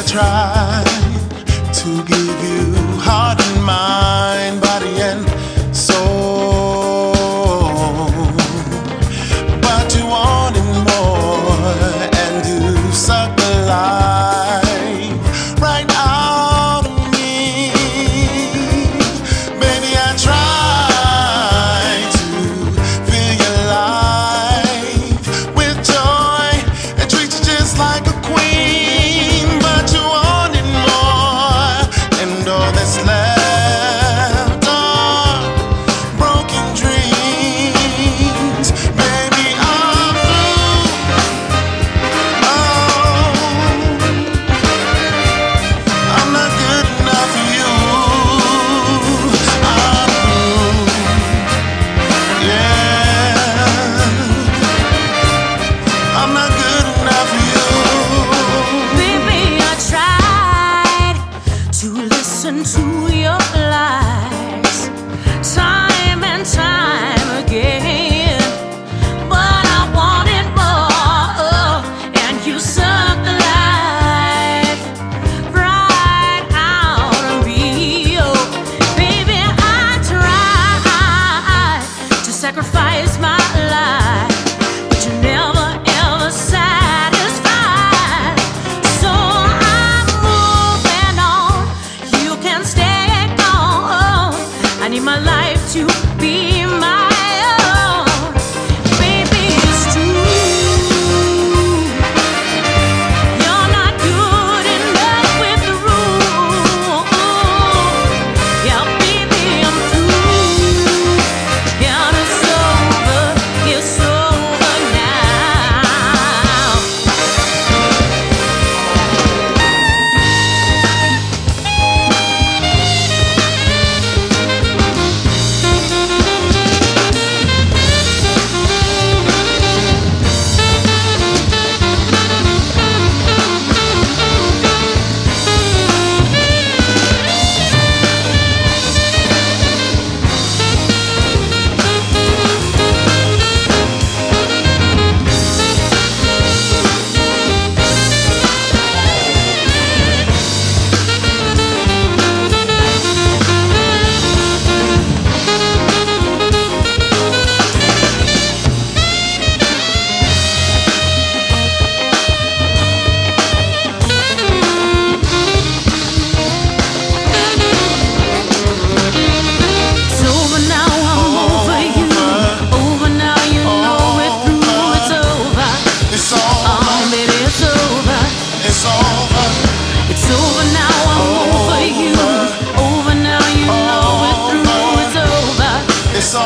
I try to give you heart and mind, body and soul. But you more, and you suck the life. to your I need my life to be mine.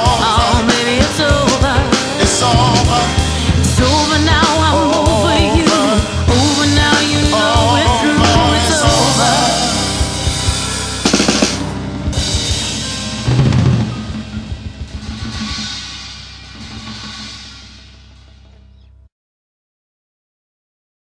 Oh, baby, it's over. It's over. It's over now.